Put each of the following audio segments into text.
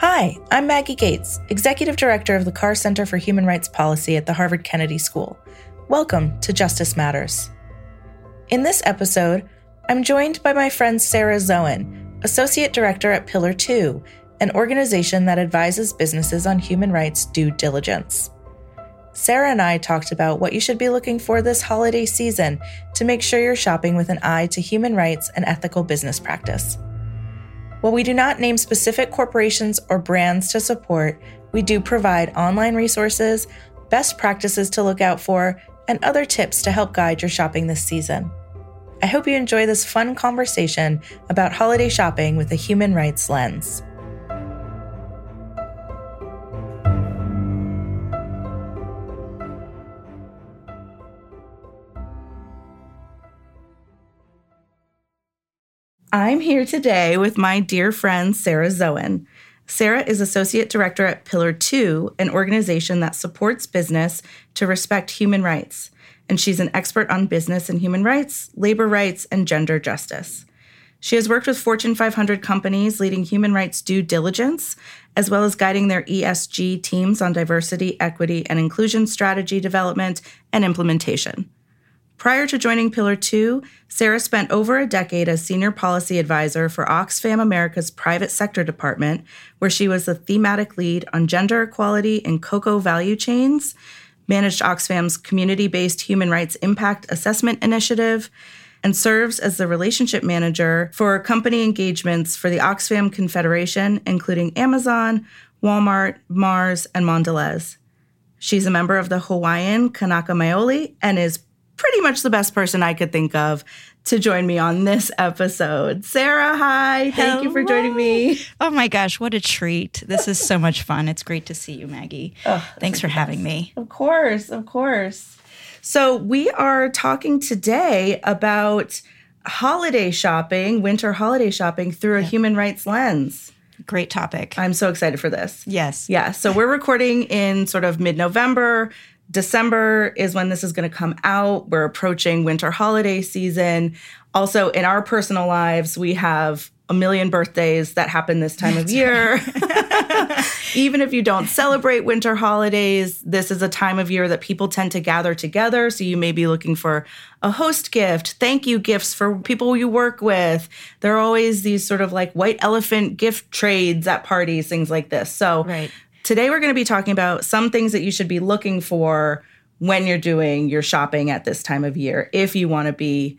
Hi, I'm Maggie Gates, Executive Director of the Carr Center for Human Rights Policy at the Harvard Kennedy School. Welcome to Justice Matters. In this episode, I'm joined by my friend Sarah Zoen, Associate Director at Pillar 2, an organization that advises businesses on human rights due diligence. Sarah and I talked about what you should be looking for this holiday season to make sure you're shopping with an eye to human rights and ethical business practice. While we do not name specific corporations or brands to support, we do provide online resources, best practices to look out for, and other tips to help guide your shopping this season. I hope you enjoy this fun conversation about holiday shopping with a human rights lens. I'm here today with my dear friend, Sarah Zoen. Sarah is Associate Director at Pillar 2, an organization that supports business to respect human rights. And she's an expert on business and human rights, labor rights, and gender justice. She has worked with Fortune 500 companies leading human rights due diligence, as well as guiding their ESG teams on diversity, equity, and inclusion strategy development and implementation. Prior to joining Pillar 2, Sarah spent over a decade as senior policy advisor for Oxfam America's private sector department, where she was the thematic lead on gender equality in cocoa value chains, managed Oxfam's community based human rights impact assessment initiative, and serves as the relationship manager for company engagements for the Oxfam Confederation, including Amazon, Walmart, Mars, and Mondelez. She's a member of the Hawaiian Kanaka Maoli and is pretty much the best person I could think of to join me on this episode. Sarah, hi. Thank Hello. you for joining me. Oh my gosh, what a treat. This is so much fun. It's great to see you, Maggie. Oh, Thanks for having me. Of course, of course. So, we are talking today about holiday shopping, winter holiday shopping through a human rights lens. Great topic. I'm so excited for this. yes. Yeah. So, we're recording in sort of mid November. December is when this is going to come out. We're approaching winter holiday season. Also, in our personal lives, we have a million birthdays that happen this time of year. Even if you don't celebrate winter holidays, this is a time of year that people tend to gather together. So you may be looking for a host gift, thank you gifts for people you work with. There are always these sort of like white elephant gift trades at parties, things like this. So Right. Today, we're going to be talking about some things that you should be looking for when you're doing your shopping at this time of year if you want to be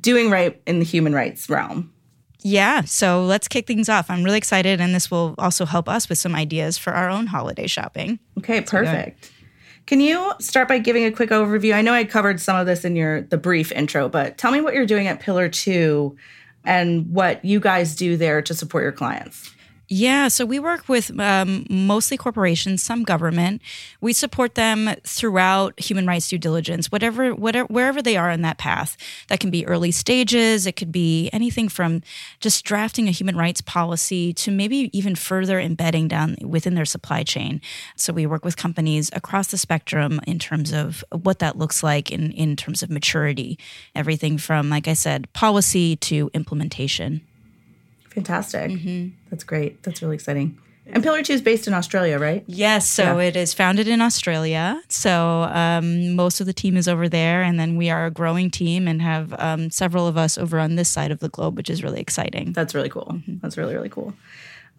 doing right in the human rights realm. Yeah. So let's kick things off. I'm really excited, and this will also help us with some ideas for our own holiday shopping. Okay, perfect. Can you start by giving a quick overview? I know I covered some of this in your the brief intro, but tell me what you're doing at Pillar 2 and what you guys do there to support your clients. Yeah, so we work with um, mostly corporations, some government. We support them throughout human rights due diligence, whatever, whatever, wherever they are in that path. That can be early stages. It could be anything from just drafting a human rights policy to maybe even further embedding down within their supply chain. So we work with companies across the spectrum in terms of what that looks like in in terms of maturity. Everything from, like I said, policy to implementation. Fantastic. That's great. That's really exciting. And Pillar 2 is based in Australia, right? Yes, so Yeah. it is founded in Australia. So um, most of the team is over there, and then we are a growing team and have um, several of us over on this side of the globe, which is really exciting. That's really cool. That's really, really cool.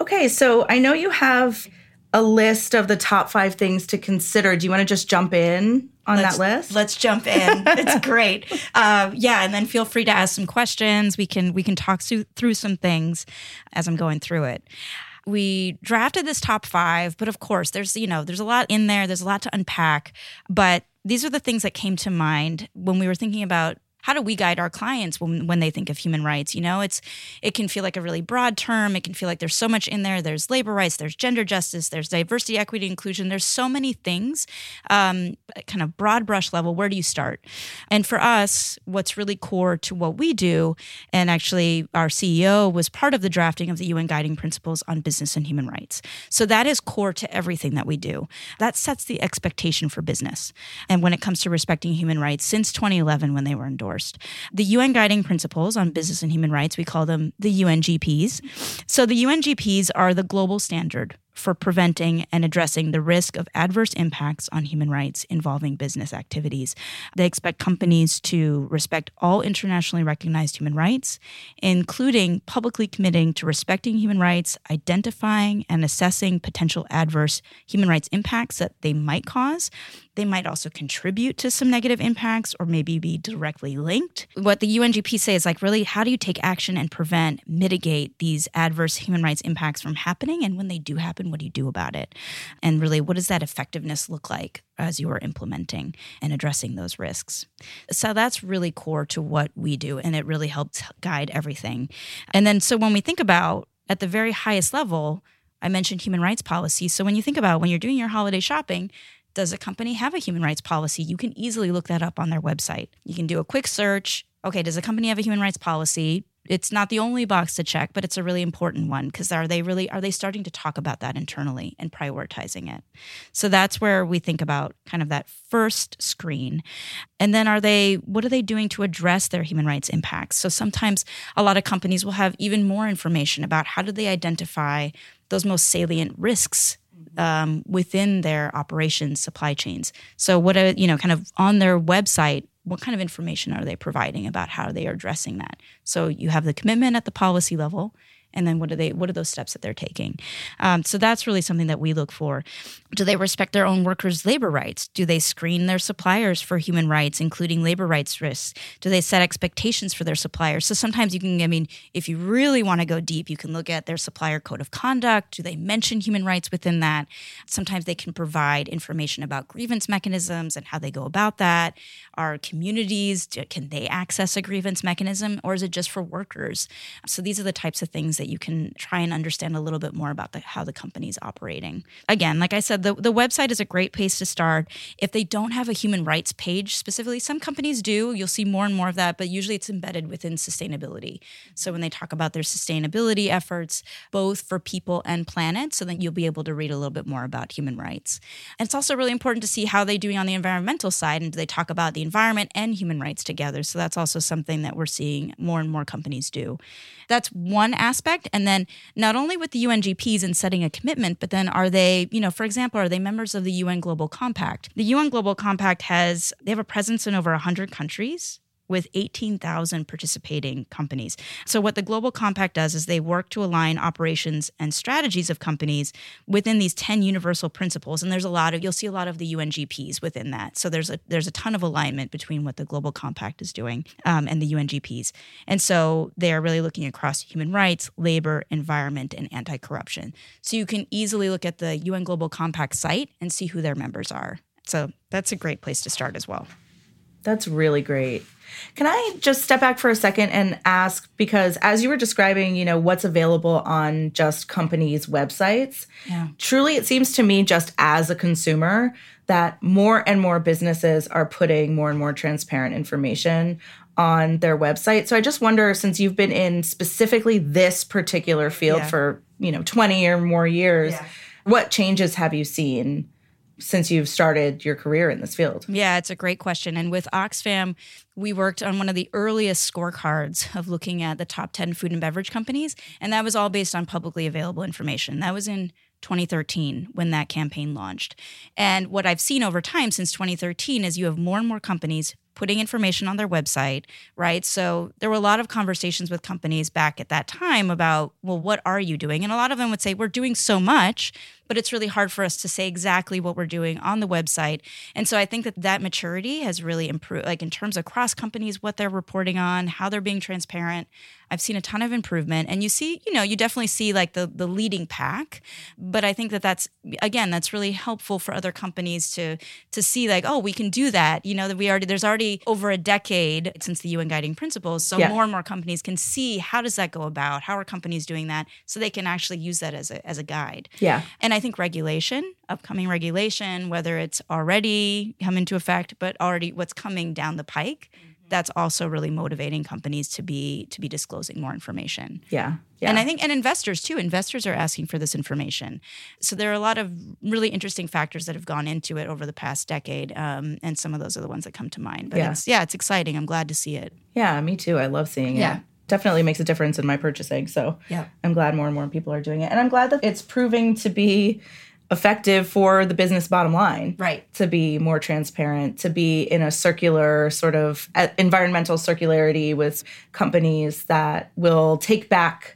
Okay, so I know you have a list of the top five things to consider. Do you want to just jump in on that list? Let's jump in. it's great. Uh, yeah, and then feel free to ask some questions. We can we can talk through, through some things as I'm going through it. We drafted this top five, but of course, there's you know there's a lot in there. There's a lot to unpack, but these are the things that came to mind when we were thinking about how do we guide our clients when, when they think of human rights? You know it's it can feel like a really broad term. It can feel like there's so much in there. There's labor rights there's gender justice there's diversity equity inclusion. There's so many things. Um, kind of broad brush level where do you start? And for us what's really core to what we do and actually our ceo was part of the drafting of the un guiding principles on business and human rights. So that is core to everything that we do. That sets the expectation for business. And when it comes to respecting human rights since 2011 when they were endorsed first. The UN Guiding Principles on Business and Human Rights, we call them the UNGPs. So the UNGPs are the global standard for preventing and addressing the risk of adverse impacts on human rights involving business activities. They expect companies to respect all internationally recognized human rights, including publicly committing to respecting human rights, identifying and assessing potential adverse human rights impacts that they might cause, they might also contribute to some negative impacts or maybe be directly linked. What the UNGP say is like, really, how do you take action and prevent, mitigate these adverse human rights impacts from happening? And when they do happen, what do you do about it? And really, what does that effectiveness look like as you are implementing and addressing those risks? So that's really core to what we do. And it really helps guide everything. And then, so when we think about at the very highest level, I mentioned human rights policy. So when you think about when you're doing your holiday shopping, does a company have a human rights policy? You can easily look that up on their website. You can do a quick search. Okay, does a company have a human rights policy? It's not the only box to check, but it's a really important one because are they really are they starting to talk about that internally and prioritizing it? So that's where we think about kind of that first screen. And then are they what are they doing to address their human rights impacts? So sometimes a lot of companies will have even more information about how do they identify those most salient risks um, within their operations supply chains. So, what are, you know, kind of on their website, what kind of information are they providing about how they are addressing that? So, you have the commitment at the policy level, and then what are they what are those steps that they're taking? Um, so that's really something that we look for. Do they respect their own workers labor rights? Do they screen their suppliers for human rights including labor rights risks? Do they set expectations for their suppliers? So sometimes you can i mean if you really want to go deep you can look at their supplier code of conduct. Do they mention human rights within that? Sometimes they can provide information about grievance mechanisms and how they go about that. Are communities can they access a grievance mechanism or is it just for workers? So these are the types of things that you can try and understand a little bit more about the, how the company's operating. Again, like I said, the, the website is a great place to start. If they don't have a human rights page specifically, some companies do. You'll see more and more of that, but usually it's embedded within sustainability. So when they talk about their sustainability efforts, both for people and planet, so that you'll be able to read a little bit more about human rights. And it's also really important to see how they're doing on the environmental side and do they talk about the environment and human rights together. So that's also something that we're seeing more and more companies do. That's one aspect aspect. And then not only with the UNGPs in setting a commitment but then are they you know for example are they members of the UN Global Compact? The UN Global Compact has they have a presence in over 100 countries with 18,000 participating companies. So, what the Global Compact does is they work to align operations and strategies of companies within these 10 universal principles. And there's a lot of, you'll see a lot of the UNGPs within that. So, there's a, there's a ton of alignment between what the Global Compact is doing um, and the UNGPs. And so, they are really looking across human rights, labor, environment, and anti corruption. So, you can easily look at the UN Global Compact site and see who their members are. So, that's a great place to start as well. That's really great. Can I just step back for a second and ask because as you were describing, you know, what's available on just companies' websites, yeah. truly it seems to me just as a consumer that more and more businesses are putting more and more transparent information on their website. So I just wonder since you've been in specifically this particular field yeah. for, you know, 20 or more years, yeah. what changes have you seen? Since you've started your career in this field? Yeah, it's a great question. And with Oxfam, we worked on one of the earliest scorecards of looking at the top 10 food and beverage companies. And that was all based on publicly available information. That was in 2013 when that campaign launched. And what I've seen over time since 2013 is you have more and more companies putting information on their website, right? So there were a lot of conversations with companies back at that time about, well, what are you doing? And a lot of them would say, we're doing so much, but it's really hard for us to say exactly what we're doing on the website. And so I think that that maturity has really improved, like in terms of cross companies, what they're reporting on, how they're being transparent. I've seen a ton of improvement, and you see, you know, you definitely see like the the leading pack. But I think that that's again, that's really helpful for other companies to to see like, oh, we can do that. You know, that we already there's already over a decade since the UN Guiding Principles, so yeah. more and more companies can see how does that go about, how are companies doing that, so they can actually use that as a as a guide. Yeah, and I I think regulation, upcoming regulation, whether it's already come into effect, but already what's coming down the pike, mm-hmm. that's also really motivating companies to be to be disclosing more information. Yeah. Yeah. And I think and investors too. Investors are asking for this information. So there are a lot of really interesting factors that have gone into it over the past decade, um, and some of those are the ones that come to mind. But Yeah. it's yeah, it's exciting. I'm glad to see it. Yeah, me too. I love seeing it. Definitely makes a difference in my purchasing. So Yeah. I'm glad more and more people are doing it. And I'm glad that it's proving to be effective for the business bottom line. Right. To be more transparent, to be in a circular sort of uh, environmental circularity with companies that will take back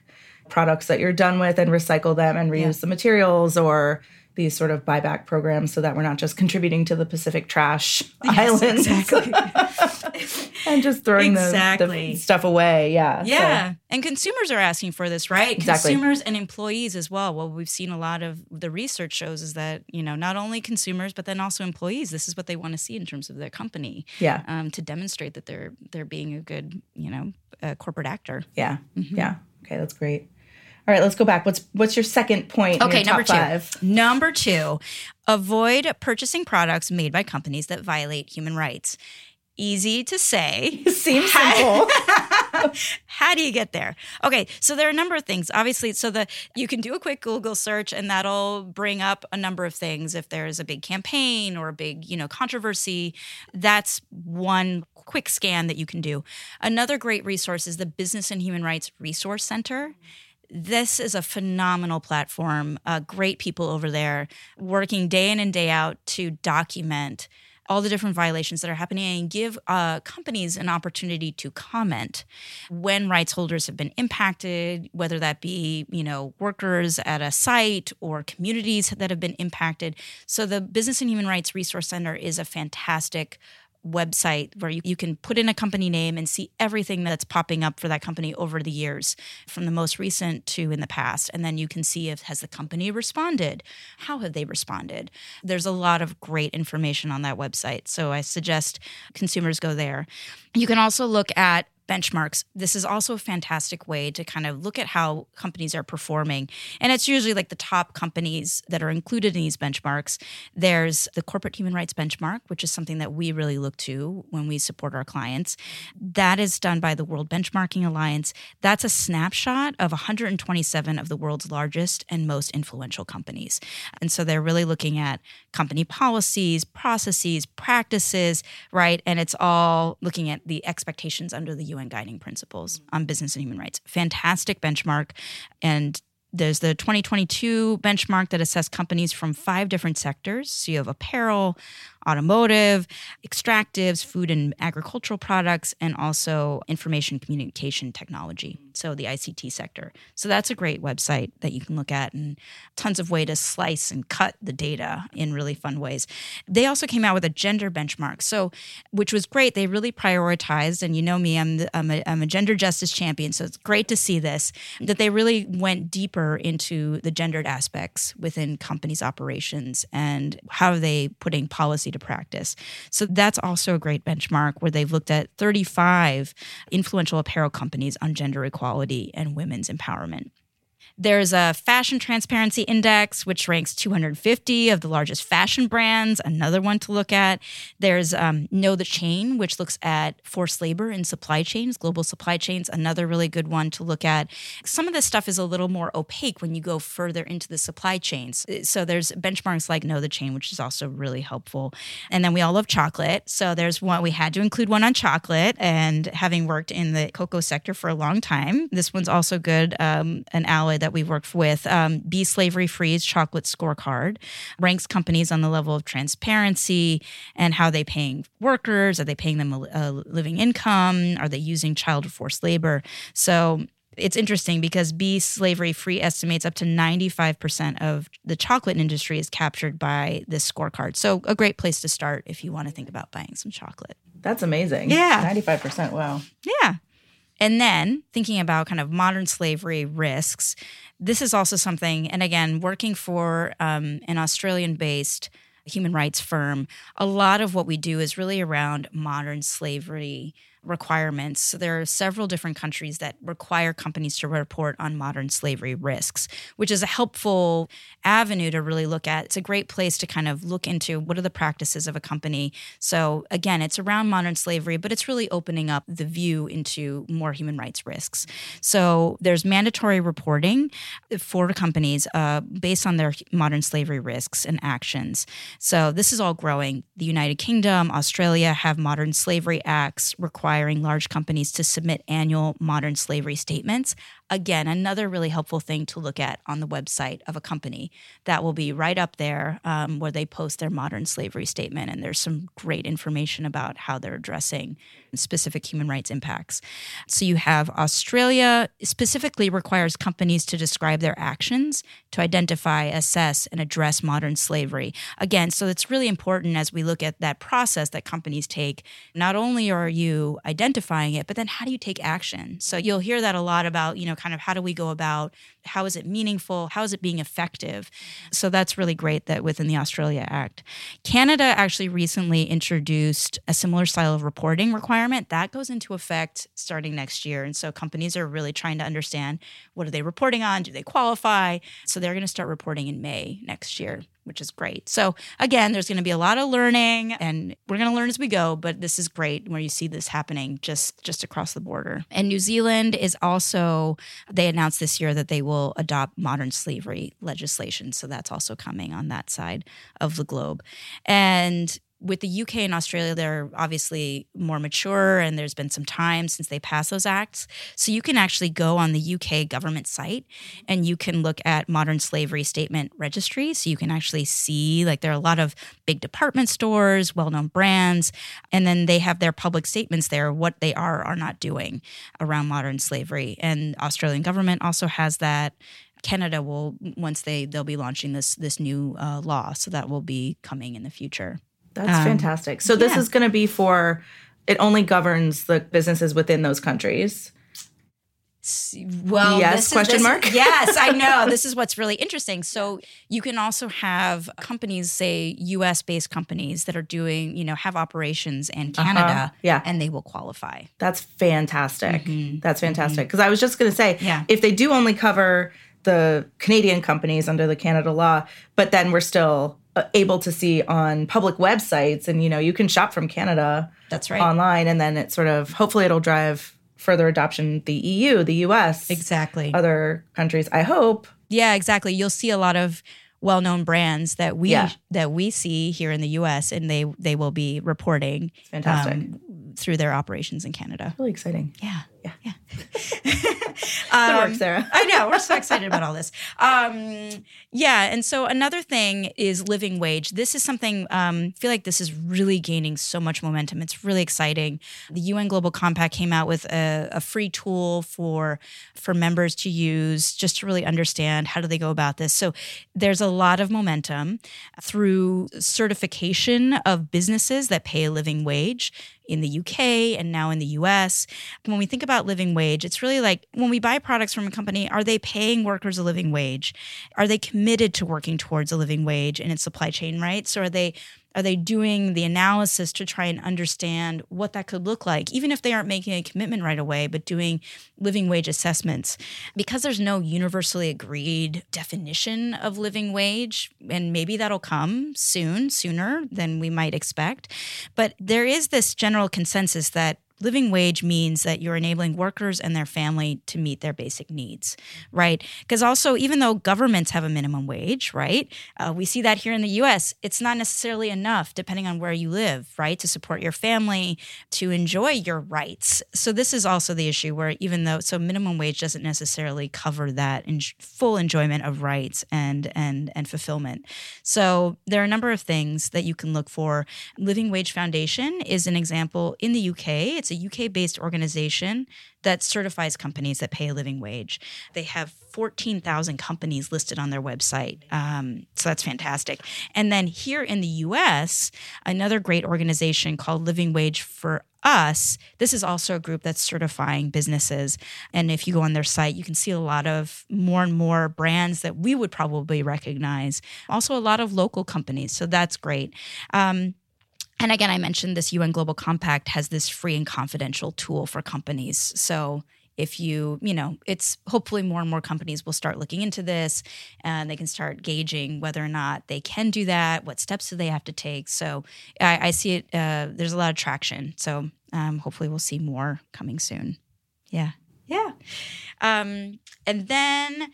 products that you're done with and recycle them and reuse Yeah. the materials or these sort of buyback programs so that we're not just contributing to the Pacific trash islands and just throwing the- the, Exactly. stuff away. Yeah. so- Yeah. And consumers are asking for this, right? Exactly. Consumers and employees as well. Well, we've seen a lot of the research shows is that, you know, not only consumers, but then also employees, this is what they want to see in terms of their company yeah. um, to demonstrate that they're they're being a good, you know, uh, corporate actor. Yeah. Mm-hmm. Yeah. Okay, that's great. All right, let's go back. What's what's your second point? in Okay, number two. five? Number two, avoid purchasing products made by companies that violate human rights. Easy to say. Seems simple. How do you get there? Okay, so there are a number of things. Obviously, so the you can do a quick Google search and that'll bring up a number of things. If there's a big campaign or a big, you know, controversy, that's one quick scan that you can do. Another great resource is the Business and Human Rights Resource Center. This is a phenomenal platform. Uh, great people over there working day in and day out to document all the different violations that are happening and give uh, companies an opportunity to comment when rights holders have been impacted, whether that be you know workers at a site or communities that have been impacted. So the Business and Human Rights Resource Center is a fantastic website where you, you can put in a company name and see everything that's popping up for that company over the years from the most recent to in the past. And then you can see if has the company responded? How have they responded? There's a lot of great information on that website. So i suggest consumers go there. You can also look at benchmarks. This is also a fantastic way to kind of look at how companies are performing. And it's usually like the top companies that are included in these benchmarks. There's the corporate human rights benchmark, which is something that we really look to when we support our clients. That is done by the World Benchmarking Alliance. That's a snapshot of 127 of the world's largest and most influential companies. And so they're really looking at company policies, processes, practices, right? And it's all looking at the expectations under the UN guiding principles on business and human rights. Fantastic benchmark. And there's the 2022 benchmark that assessed companies from five different sectors. So you have apparel, automotive, extractives, food and agricultural products, and also information communication technology. So the ICT sector. So that's a great website that you can look at and tons of way to slice and cut the data in really fun ways. They also came out with a gender benchmark. So which was great. They really prioritized, and you know me, I'm, I'm, a, I'm a gender justice champion. So it's great to see this, that they really went deeper into the gendered aspects within companies' operations and how are they putting policy to practice. So that's also a great benchmark where they've looked at 35 influential apparel companies on gender equality and women's empowerment. There's a fashion transparency index, which ranks 250 of the largest fashion brands, another one to look at. There's um, Know the Chain, which looks at forced labor in supply chains, global supply chains, another really good one to look at. Some of this stuff is a little more opaque when you go further into the supply chains. So there's benchmarks like Know the Chain, which is also really helpful. And then we all love chocolate. So there's one, we had to include one on chocolate. And having worked in the cocoa sector for a long time, this one's also good, um, an alloy that we've worked with. Um, Be Slavery Free's chocolate scorecard ranks companies on the level of transparency and how they paying workers. Are they paying them a, a living income? Are they using child or forced labor? So it's interesting because Be Slavery Free estimates up to 95% of the chocolate industry is captured by this scorecard. So, a great place to start if you want to think about buying some chocolate. That's amazing. Yeah. 95%. Wow. Yeah. And then thinking about kind of modern slavery risks, this is also something, and again, working for um, an Australian based human rights firm, a lot of what we do is really around modern slavery requirements. So there are several different countries that require companies to report on modern slavery risks, which is a helpful avenue to really look at. It's a great place to kind of look into what are the practices of a company. So again, it's around modern slavery, but it's really opening up the view into more human rights risks. So there's mandatory reporting for companies uh, based on their modern slavery risks and actions. So this is all growing. The United Kingdom, Australia have modern slavery acts requiring large companies to submit annual modern slavery statements. Again, another really helpful thing to look at on the website of a company. That will be right up there um, where they post their modern slavery statement. And there's some great information about how they're addressing specific human rights impacts. So you have Australia specifically requires companies to describe their actions to identify, assess, and address modern slavery. Again, so it's really important as we look at that process that companies take. Not only are you identifying it, but then how do you take action? So you'll hear that a lot about, you know, kind of how do we go about how is it meaningful? How is it being effective? So that's really great that within the Australia Act. Canada actually recently introduced a similar style of reporting requirement that goes into effect starting next year. And so companies are really trying to understand what are they reporting on? Do they qualify? So they're going to start reporting in May next year which is great. So again, there's going to be a lot of learning and we're going to learn as we go, but this is great where you see this happening just just across the border. And New Zealand is also they announced this year that they will adopt modern slavery legislation, so that's also coming on that side of the globe. And with the UK and Australia, they're obviously more mature and there's been some time since they passed those acts. So you can actually go on the UK government site and you can look at modern slavery statement registry. So you can actually see, like, there are a lot of big department stores, well known brands, and then they have their public statements there, what they are or are not doing around modern slavery. And Australian government also has that. Canada will once they they'll be launching this this new uh, law, so that will be coming in the future. That's um, fantastic. So this yeah. is going to be for it only governs the businesses within those countries. Well, yes, question is, mark. yes, I know. This is what's really interesting. So you can also have companies, say U.S. based companies that are doing, you know, have operations in uh-huh. Canada, uh-huh. yeah, and they will qualify. That's fantastic. Mm-hmm. That's fantastic. Because mm-hmm. I was just going to say, yeah. if they do only cover the Canadian companies under the Canada law, but then we're still able to see on public websites and you know you can shop from canada that's right. online and then it sort of hopefully it'll drive further adoption the eu the us exactly. other countries i hope. Yeah exactly. You'll see a lot of well-known brands that we yeah. that we see here in the us and they they will be reporting fantastic. um, through their operations in canada. Really exciting. Yeah. Yeah. Yeah um, work, Sarah. I know. We're so excited about all this. Um, yeah. And so another thing is living wage. This is something, um, I feel like this is really gaining so much momentum. It's really exciting. The UN Global Compact came out with a, a free tool for, for members to use just to really understand how do they go about this. So there's a lot of momentum through certification of businesses that pay a living wage in the UK and now in the US. When we think about living wage, it's really like when we buy products from a company, are they paying workers a living wage? Are they committed to working towards a living wage in its supply chain, right? So are they are they doing the analysis to try and understand what that could look like, even if they aren't making a commitment right away, but doing living wage assessments? Because there's no universally agreed definition of living wage, and maybe that'll come soon, sooner than we might expect. But there is this general consensus that living wage means that you're enabling workers and their family to meet their basic needs, right? Because also, even though governments have a minimum wage, right? Uh, we see that here in the US, it's not necessarily enough, depending on where you live, right? To support your family, to enjoy your rights. So, this is also the issue where even though, so minimum wage doesn't necessarily cover that in full enjoyment of rights and, and, and fulfillment. So, there are a number of things that you can look for. Living Wage Foundation is an example in the UK. It's a UK based organization that certifies companies that pay a living wage. They have 14,000 companies listed on their website. Um, so that's fantastic. And then here in the US, another great organization called Living Wage for us, this is also a group that's certifying businesses. And if you go on their site, you can see a lot of more and more brands that we would probably recognize. Also, a lot of local companies. So that's great. Um, and again, I mentioned this UN Global Compact has this free and confidential tool for companies. So if you, you know, it's hopefully more and more companies will start looking into this and they can start gauging whether or not they can do that, what steps do they have to take. So I, I see it, uh, there's a lot of traction. So um, hopefully we'll see more coming soon. Yeah. Yeah. Um, and then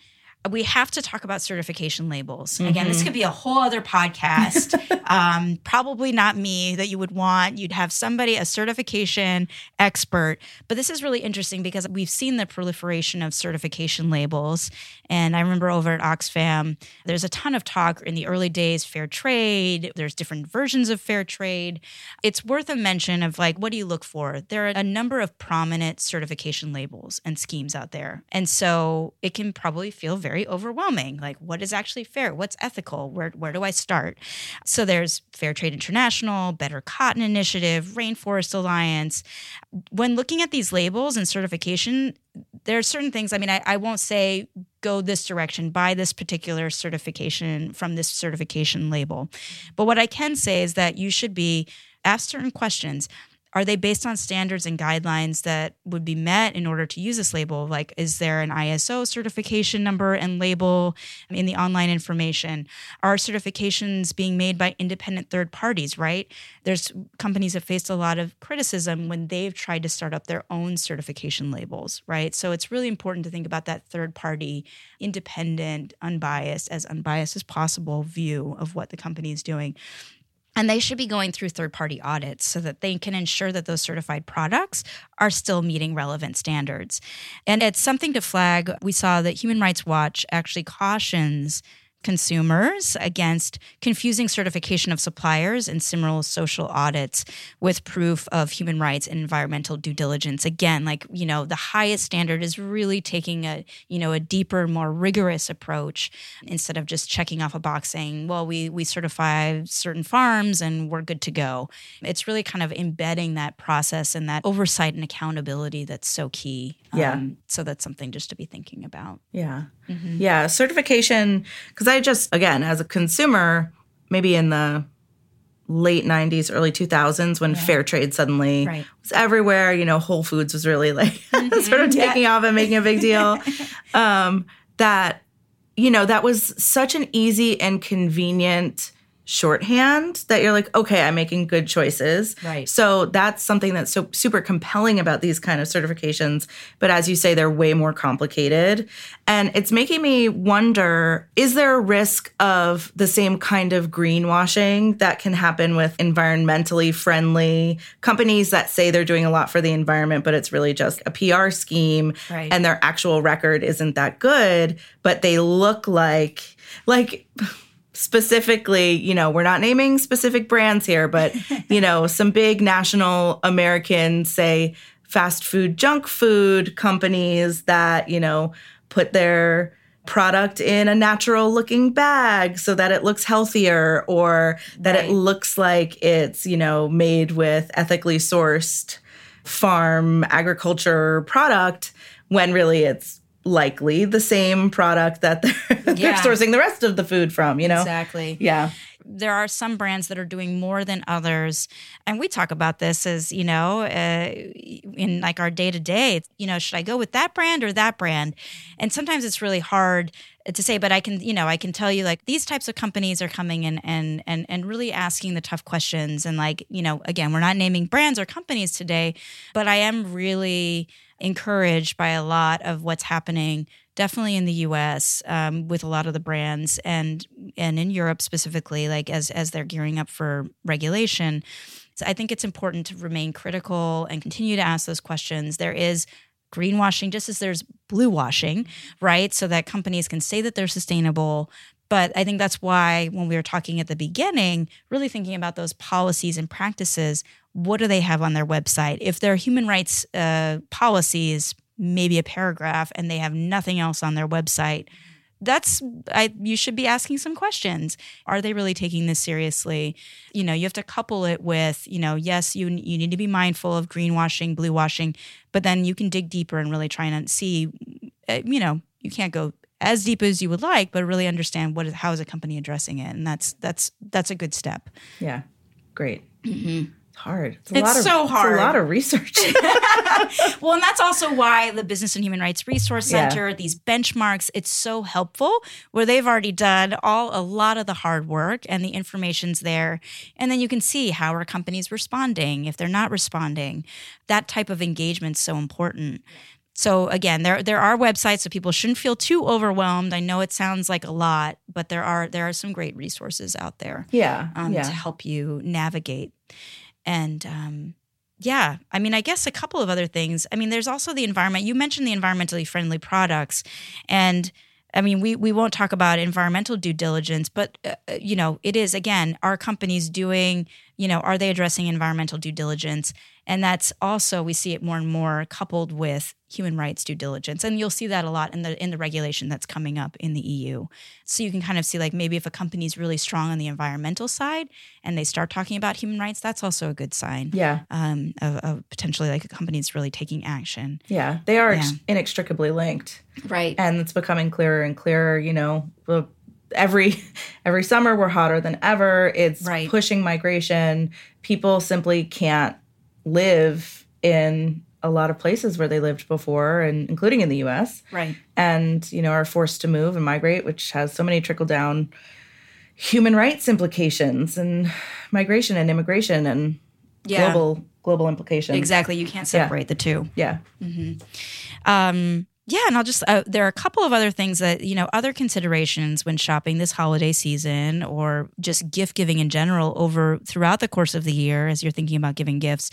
we have to talk about certification labels. Mm-hmm. Again, this mm-hmm. could be a whole other podcast. um, probably not me that you would want. You'd have somebody, a certification expert. But this is really interesting because we've seen the proliferation of certification labels. And I remember over at Oxfam, there's a ton of talk in the early days, fair trade. There's different versions of fair trade. It's worth a mention of like, what do you look for? There are a number of prominent certification labels and schemes out there. And so it can probably feel very very overwhelming. Like, what is actually fair? What's ethical? Where, where do I start? So there's Fair Trade International, Better Cotton Initiative, Rainforest Alliance. When looking at these labels and certification, there are certain things. I mean, I, I won't say go this direction, buy this particular certification from this certification label. But what I can say is that you should be asked certain questions are they based on standards and guidelines that would be met in order to use this label? Like, is there an ISO certification number and label in the online information? Are certifications being made by independent third parties, right? There's companies that faced a lot of criticism when they've tried to start up their own certification labels, right? So it's really important to think about that third party, independent, unbiased, as unbiased as possible view of what the company is doing. And they should be going through third party audits so that they can ensure that those certified products are still meeting relevant standards. And it's something to flag. We saw that Human Rights Watch actually cautions consumers against confusing certification of suppliers and similar social audits with proof of human rights and environmental due diligence. Again like you know the highest standard is really taking a you know a deeper more rigorous approach instead of just checking off a box saying well we we certify certain farms and we're good to go. It's really kind of embedding that process and that oversight and accountability that's so key. Yeah. Um, so that's something just to be thinking about. Yeah. Mm-hmm. yeah certification because I just, again, as a consumer, maybe in the late 90s, early 2000s when yeah. fair trade suddenly right. was everywhere, you know, Whole Foods was really like mm-hmm. sort of taking yeah. off and making a big deal. um, that, you know, that was such an easy and convenient shorthand that you're like, okay, I'm making good choices. Right. So that's something that's so super compelling about these kind of certifications. But as you say, they're way more complicated. And it's making me wonder is there a risk of the same kind of greenwashing that can happen with environmentally friendly companies that say they're doing a lot for the environment, but it's really just a PR scheme right. and their actual record isn't that good, but they look like, like, specifically, you know, we're not naming specific brands here, but, you know, some big national American, say, fast food, junk food companies that, you know, put their product in a natural looking bag so that it looks healthier or that right. it looks like it's, you know, made with ethically sourced farm agriculture product when really it's likely the same product that they're, yeah. they're sourcing the rest of the food from, you know? Exactly. Yeah. There are some brands that are doing more than others. And we talk about this as, you know, uh, in like our day to day, you know, should I go with that brand or that brand? And sometimes it's really hard to say but i can you know i can tell you like these types of companies are coming in and and and really asking the tough questions. And like you know again we're not naming brands or companies today but i am really encouraged by a lot of what's happening definitely in the US um, with a lot of the brands and and in Europe specifically like as as they're gearing up for regulation. So I think it's important to remain critical and continue to ask those questions. There is greenwashing just as there's blue washing right so that companies can say that they're sustainable but I think that's why when we were talking at the beginning, really thinking about those policies and practices, what do they have on their website? If their human rights uh, policies, maybe a paragraph, and they have nothing else on their website, that's I you should be asking some questions. Are they really taking this seriously? You know, you have to couple it with, you know, yes, you you need to be mindful of greenwashing, blue washing, but then you can dig deeper and really try and see uh, you know, you can't go as deep as you would like, but really understand what is how is a company addressing it, and that's that's that's a good step. Yeah, great. It's hard. It's, a It's lot of, so It's hard. a lot of research. Well, and that's also why the Business and Human Rights Resource Yeah. Center, these benchmarks, it's so helpful where they've already done all a lot of the hard work and the information's there. And then you can see how are companies responding, if they're not responding. That type of engagement's so important. So again, there there are websites so people shouldn't feel too overwhelmed. I know it sounds like a lot, but there are there are some great resources out there yeah. um, yeah. to help you navigate. And um, yeah, I mean, I guess a couple of other things. I mean, there's also the environment. You mentioned the environmentally friendly products, and I mean, we we won't talk about environmental due diligence, but uh, uh, you know, it is again, are companies doing? You know, are they addressing environmental due diligence? And that's also we see it more and more coupled with human rights due diligence, and you'll see that a lot in the in the regulation that's coming up in the EU. So you can kind of see like maybe if a company's really strong on the environmental side and they start talking about human rights, that's also a good sign yeah. um, of, of potentially like a company's really taking action. Yeah. They are ex- Yeah. inextricably linked. Right. and it's becoming clearer and clearer you know every every summer we're hotter than ever it's Right. pushing migration people simply can't live in a lot of places where they lived before and including in the US Right. and you know are forced to move and migrate which has so many trickle down human rights implications and migration and immigration and Yeah. global global implications Exactly. You can't separate the two. yeah Um, yeah, and I'll just uh, there are a couple of other things that you know other considerations when shopping this holiday season or just gift giving in general over throughout the course of the year as you're thinking about giving gifts.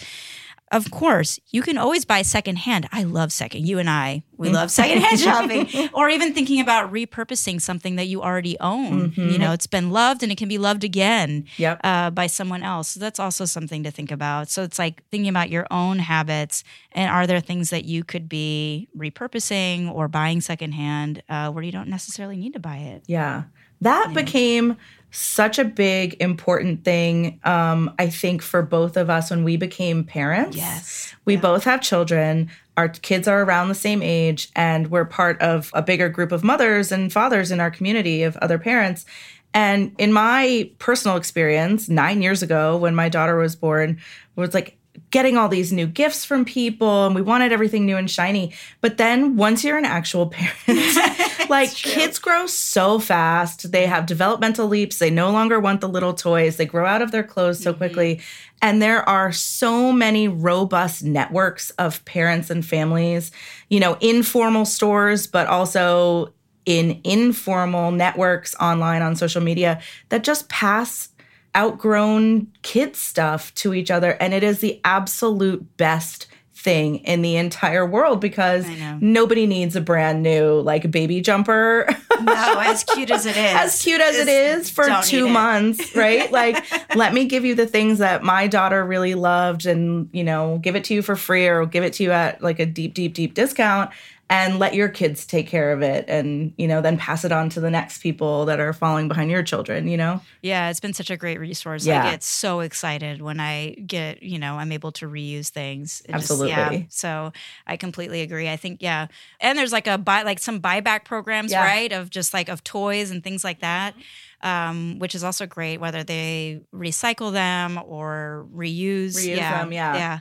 Of course, you can always buy secondhand. I love second. You and I, we love secondhand shopping, or even thinking about repurposing something that you already own. You know, it's been loved and it can be loved again Yep. uh, by someone else. So that's also something to think about. So it's like thinking about your own habits and are there things that you could be repurposing or buying secondhand uh, where you don't necessarily need to buy it? Yeah. That became such a big, important thing, um, I think, for both of us when we became parents. Yes. We both have children. Our kids are around the same age, and we're part of a bigger group of mothers and fathers in our community of other parents. And in my personal experience, nine years ago, when my daughter was born, was like getting all these new gifts from people, and we wanted everything new and shiny. But then once you're an actual parent, like kids grow so fast. They have developmental leaps. They no longer want the little toys. They grow out of their clothes so mm-hmm. quickly. And there are so many robust networks of parents and families, you know, informal stores, but also in informal networks online on social media that just pass outgrown kid stuff to each other. And it is the absolute best thing in the entire world because nobody needs a brand new like baby jumper. No, as cute as it is. as cute as it is for two need it. months, right? like, let me give you the things that my daughter really loved and, you know, give it to you for free or give it to you at like a deep, deep, deep discount and let your kids take care of it and, you know, then pass it on to the next people that are falling behind your children, you know? Yeah, it's been such a great resource. Yeah. I get so excited when I get, you know, I'm able to reuse things. It just- Absolutely. yeah. So I completely agree. I think, yeah. And there's like a buy, like some buyback programs, Yeah. right? Of just like of toys and things like that. Um, which is also great, whether they recycle them or reuse. Reuse yeah, them, yeah.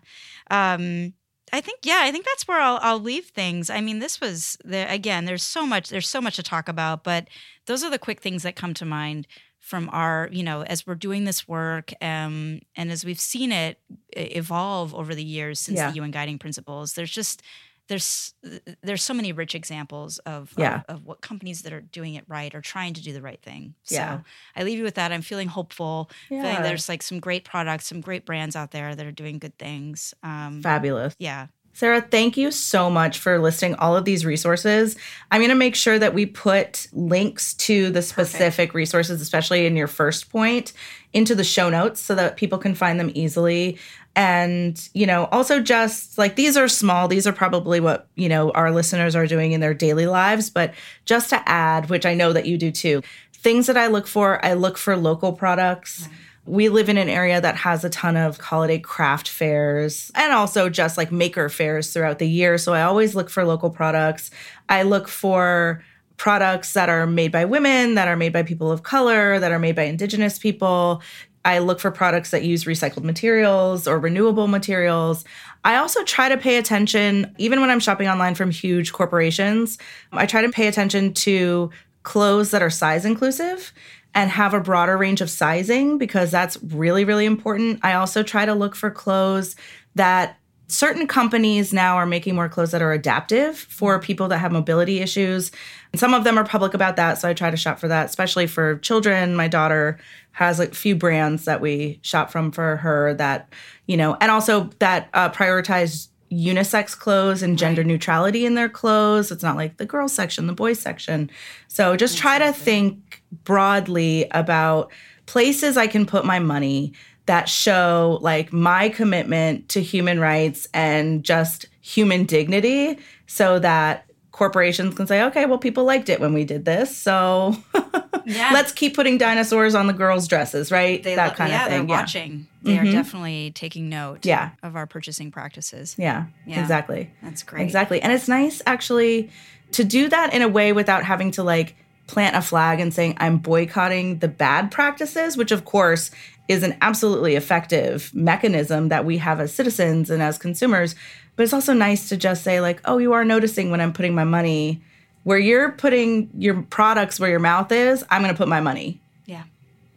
Yeah. Um, I think yeah, I think that's where I'll I'll leave things. I mean, this was the again. There's so much. There's so much to talk about, but those are the quick things that come to mind from our you know as we're doing this work um, and as we've seen it evolve over the years since Yeah. the UN guiding principles. There's just there's there's so many rich examples of, Yeah. of of what companies that are doing it right are trying to do the right thing. Yeah. So I leave you with that. I'm feeling hopeful. Yeah. Feeling there's like some great products, some great brands out there that are doing good things. Um, Fabulous. yeah. Sarah, thank you so much for listing all of these resources. I'm going to make sure that we put links to the specific resources, especially in your first point, into the show notes so that people can find them easily. And, you know, also just like these are small, these are probably what, you know, our listeners are doing in their daily lives. But just to add, which I know that you do too, things that I look for, I look for local products. We live in an area that has a ton of holiday craft fairs and also just like maker fairs throughout the year. So I always look for local products. I look for products that are made by women, that are made by people of color, that are made by indigenous people. I look for products that use recycled materials or renewable materials. I also try to pay attention, even when I'm shopping online from huge corporations, I try to pay attention to clothes that are size inclusive and have a broader range of sizing because that's really, really important. I also try to look for clothes that certain companies now are making more clothes that are adaptive for people that have mobility issues. And some of them are public about that. So I try to shop for that, especially for children. My daughter has a few brands that we shop from for her that, you know, and also that uh, prioritize unisex clothes and gender right. neutrality in their clothes. It's not like the girls section, the boys section. So just try to think broadly about places I can put my money that show like my commitment to human rights and just human dignity so that corporations can say, okay, well, people liked it when we did this. So yeah. let's keep putting dinosaurs on the girls' dresses, right? They that lo- kind yeah, of thing. Yeah, they're watching. They mm-hmm. are definitely taking note yeah. of our purchasing practices. Yeah, yeah, exactly. That's great. Exactly. And it's nice actually to do that in a way without having to like plant a flag and saying, I'm boycotting the bad practices, which of course is an absolutely effective mechanism that we have as citizens and as consumers. But it's also nice to just say, like, oh, you are noticing when I'm putting my money where you're putting your products where your mouth is, I'm going to put my money. Yeah.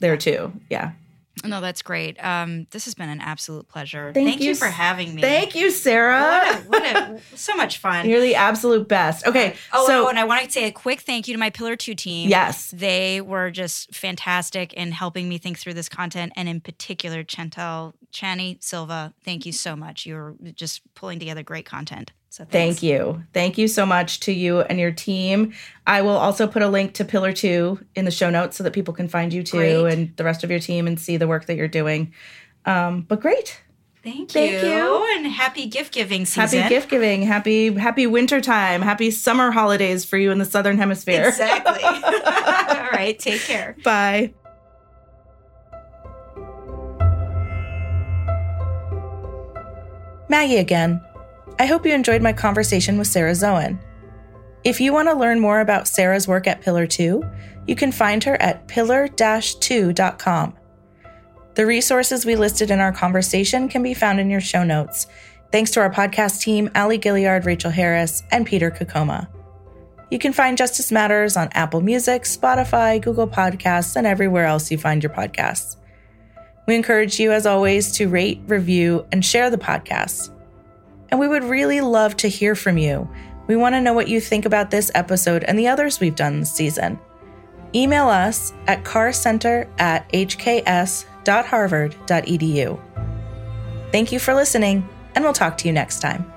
There too. Yeah. No, that's great. Um, this has been an absolute pleasure. Thank, Thank you, you, for having me. Thank you, Sarah. What a, what a, so much fun. You're the absolute best. Okay. Oh, so, oh, and I want to say a quick thank you to my Pillar 2 team. Yes. They were just fantastic in helping me think through this content. And in particular, Chantel, Chani, Silva, thank you so much. You're just pulling together great content. So thank you. Thank you so much to you and your team. I will also put a link to Pillar 2 in the show notes so that people can find you too great. and the rest of your team and see the work that you're doing. Um, but great. Thank you. Thank you. And happy gift giving season. Happy gift giving. Happy happy winter time. Happy summer holidays for you in the southern hemisphere. Exactly. All right. Take care. Bye. Maggie again. I hope you enjoyed my conversation with Sarah Zoen. If you want to learn more about Sarah's work at Pillar 2, you can find her at pillar 2.com. The resources we listed in our conversation can be found in your show notes. Thanks to our podcast team, Ali Gilliard, Rachel Harris, and Peter Kokoma. You can find Justice Matters on Apple Music, Spotify, Google Podcasts, and everywhere else you find your podcasts. We encourage you, as always, to rate, review, and share the podcast. And we would really love to hear from you. We want to know what you think about this episode and the others we've done this season. Email us at carrcenter at hks.harvard.edu. Thank you for listening, and we'll talk to you next time.